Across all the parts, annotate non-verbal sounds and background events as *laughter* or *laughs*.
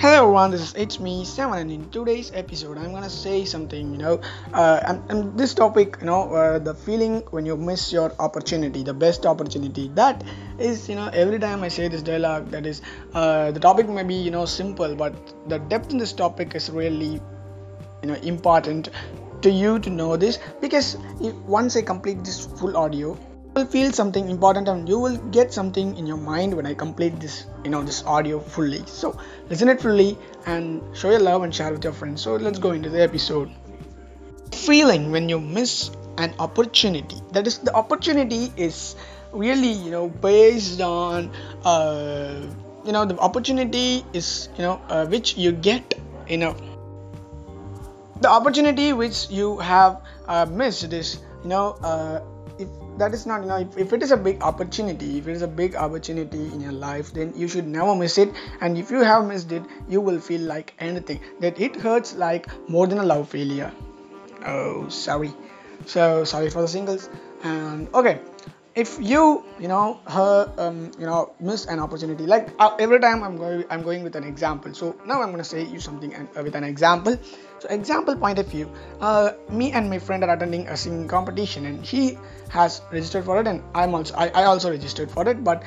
Hello everyone, this is it's me Seven, and in today's episode, I'm gonna say something. You know, uh, and, and this topic, you know, uh, the feeling when you miss your opportunity, the best opportunity. That is, you know, every time I say this dialogue, that is, uh, the topic may be, you know, simple, but the depth in this topic is really, you know, important to you to know this because once I complete this full audio, will feel something important and you will get something in your mind when I complete this you know this audio fully. So listen it fully and show your love and share with your friends. So let's go into the episode. Feeling when you miss an opportunity. That is the opportunity is really you know based on uh, you know the opportunity is you know uh, which you get you know. The opportunity which you have uh, missed is you know uh, that is not you know if, if it is a big opportunity if it is a big opportunity in your life then you should never miss it. And if you have missed it you will feel like anything that it hurts like more than a love failure. Oh sorry. So sorry for the singles. And okay if you you know her um, you know miss an opportunity like uh, every time i'm going i'm going with an example so now i'm going to say you something and, uh, with an example. So example point of view uh, me and my friend are attending a singing competition and he has registered for it and i'm also i, I also registered for it but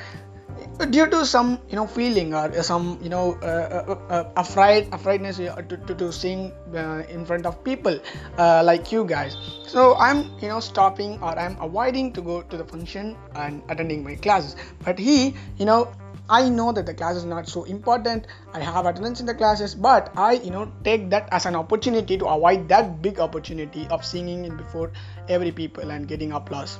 due to some you know feeling or some you know uh, uh, uh, afraid afraidness to, to, to sing uh, in front of people uh, like you guys. So i'm you know stopping or i'm avoiding to go to the function and attending my classes. But he you know I know that the class is not so important. I have attendance in the classes, but I, you know, take that as an opportunity to avoid that big opportunity of singing in before every people and getting applause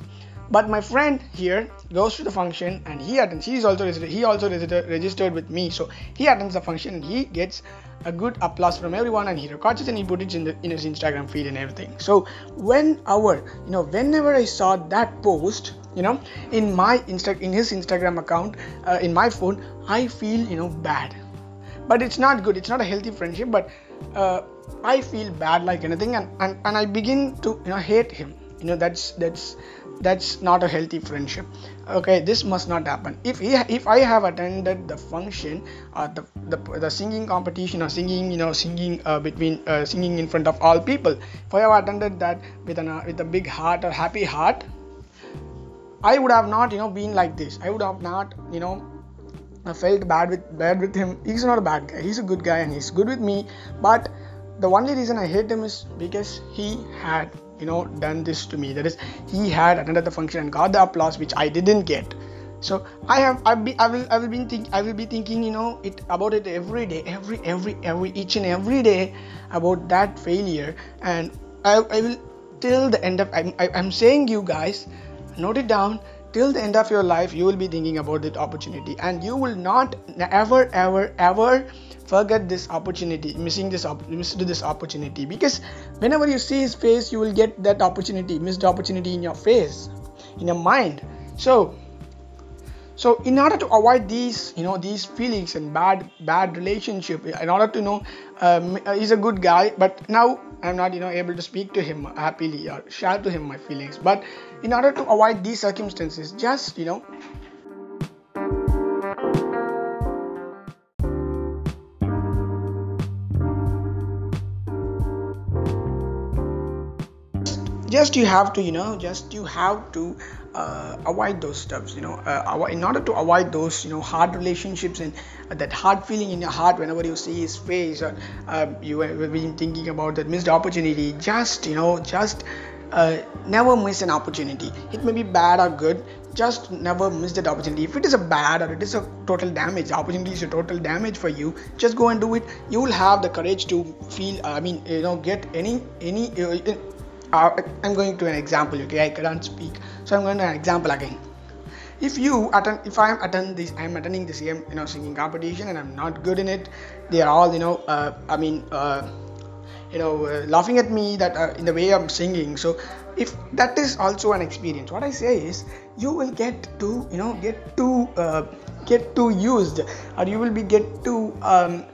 but my friend here goes to the function and he attends he's also he also registered with me. So he attends the function and he gets a good applause from everyone and he records it and he put it in, the, in his instagram feed and everything. So when our you know whenever i saw that post you know in my insta in his instagram account uh, in my phone i feel you know bad. But it's not good it's not a healthy friendship but uh, i feel bad like anything and, and and i begin to you know hate him. You know that's that's that's not a healthy friendship. Okay this must not happen. If he, if i have attended the function or the, the the singing competition or singing you know singing uh, between uh, singing in front of all people if i have attended that with an uh, with a big heart or happy heart i would have not you know been like this. I would have not you know felt bad with bad with him. He's not a bad guy. He's a good guy and he's good with me. But the only reason i hate him is because he had you know done this to me. That is he had attended the function and got the applause which i didn't get. So i have i, be, I will i will be think i will be thinking you know it about it every day every every every each and every day about that failure. And i, I will till the end of I'm, I, am i am saying you guys note it down till the end of your life you will be thinking about that opportunity. And you will not ever ever ever forget this opportunity missing this op- missed this opportunity. Because whenever you see his face you will get that opportunity missed opportunity in your face in your mind. So so in order to avoid these you know these feelings and bad bad relationship in order to know um, he's a good guy but now i'm not you know able to speak to him happily or share to him my feelings. But in order to avoid these circumstances just you know just you have to you know just you have to uh, avoid those stuffs you know uh, in order to avoid those you know hard relationships and uh, that hard feeling in your heart whenever you see his face or um, you have been thinking about that missed opportunity just you know just uh, never miss an opportunity. It may be bad or good just never miss that opportunity. If it is a bad or it is a total damage the opportunity is a total damage for you just go and do it. You will have the courage to feel i mean you know get any any uh, uh, I'm going to an example okay? I can't speak. So I'm going to an example again. If you attend if I'm attend this I'm attending this you know singing competition and I'm not good in it they are all you know uh, I mean uh, you know uh, laughing at me that uh, in the way I'm singing. So if that is also an experience what I say is you will get to you know get to uh, get too used or you will be get to um,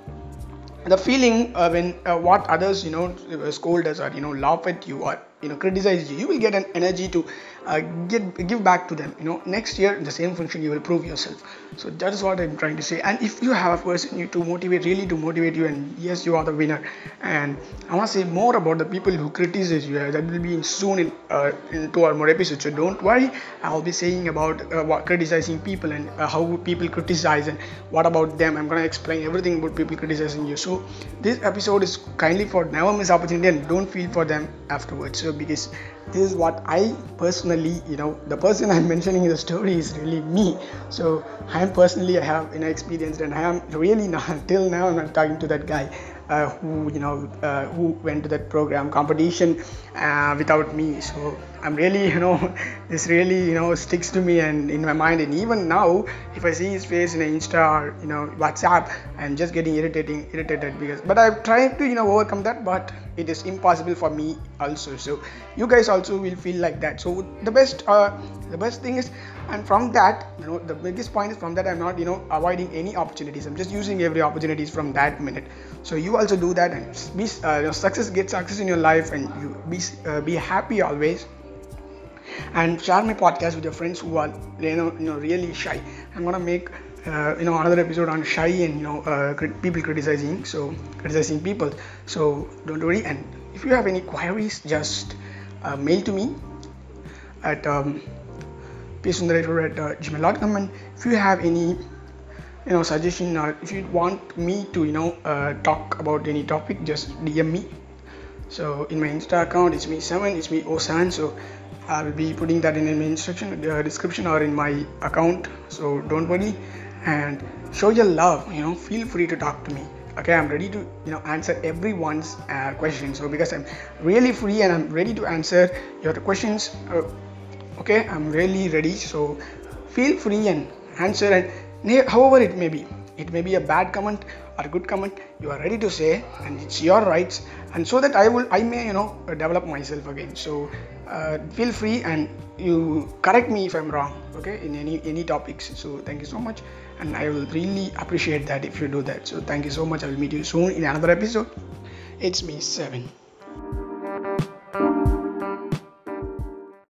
the feeling uh, when uh, what others you know scold us or you know laugh at you or you know criticize you. You will get an energy to uh, get give back to them. You know next year in the same function you will prove yourself. So that is what i'm trying to say. And if you have a person you to motivate really to motivate you and yes you are the winner. And i want to say more about the people who criticize you. That will be soon in, uh, in two or more episodes. So don't worry. I'll be saying about uh, what criticizing people and uh, how people criticize and what about them. I'm going to explain everything about people criticizing you. So this episode is kindly for never miss opportunity and don't feel for them afterwards. So because this is what i personally you know the person i'm mentioning in the story is really me. So i am personally i have you know experienced and i am really not *laughs* until now i'm not talking to that guy uh, who you know uh, who went to that program competition uh, without me. So i'm really *laughs* you know this really you know sticks to me and in my mind. And even now if i see his face in insta or you know whatsapp i'm just getting irritating irritated because but i've tried to you know overcome that but it is impossible for me also. So you guys also will feel like that. So the best uh, the best thing is and from that you know the biggest point is from that i'm not you know avoiding any opportunities. I'm just using every opportunities from that minute. So you also do that and be uh, success get success in your life and you be uh, be happy always. And share my podcast with your friends who are you know, you know really shy. I'm gonna make uh, you know another episode on shy and you know uh, people criticizing so criticizing people. So don't worry. And if you have any queries just uh, mail to me at um, psundaretor at uh, gmail.com and if you have any you know suggestion or if you want me to you know uh, talk about any topic just dm me. So in my insta account it's me 7 it's me 07 so i will be putting that in my instruction uh, description or in my account. So don't worry. And show your love you know feel free to talk to me okay i'm ready to you know answer everyone's uh, question so because i'm really free and i'm ready to answer your questions uh, okay i'm really ready. So feel free and answer and however it may be it may be a bad comment or a good comment you are ready to say and it's your rights. And so that i will i may you know develop myself again. So uh, feel free and you correct me if i'm wrong okay in any any topics. So thank you so much. And i will really appreciate that if you do that. So thank you so much. I will meet you soon in another episode. It's me seven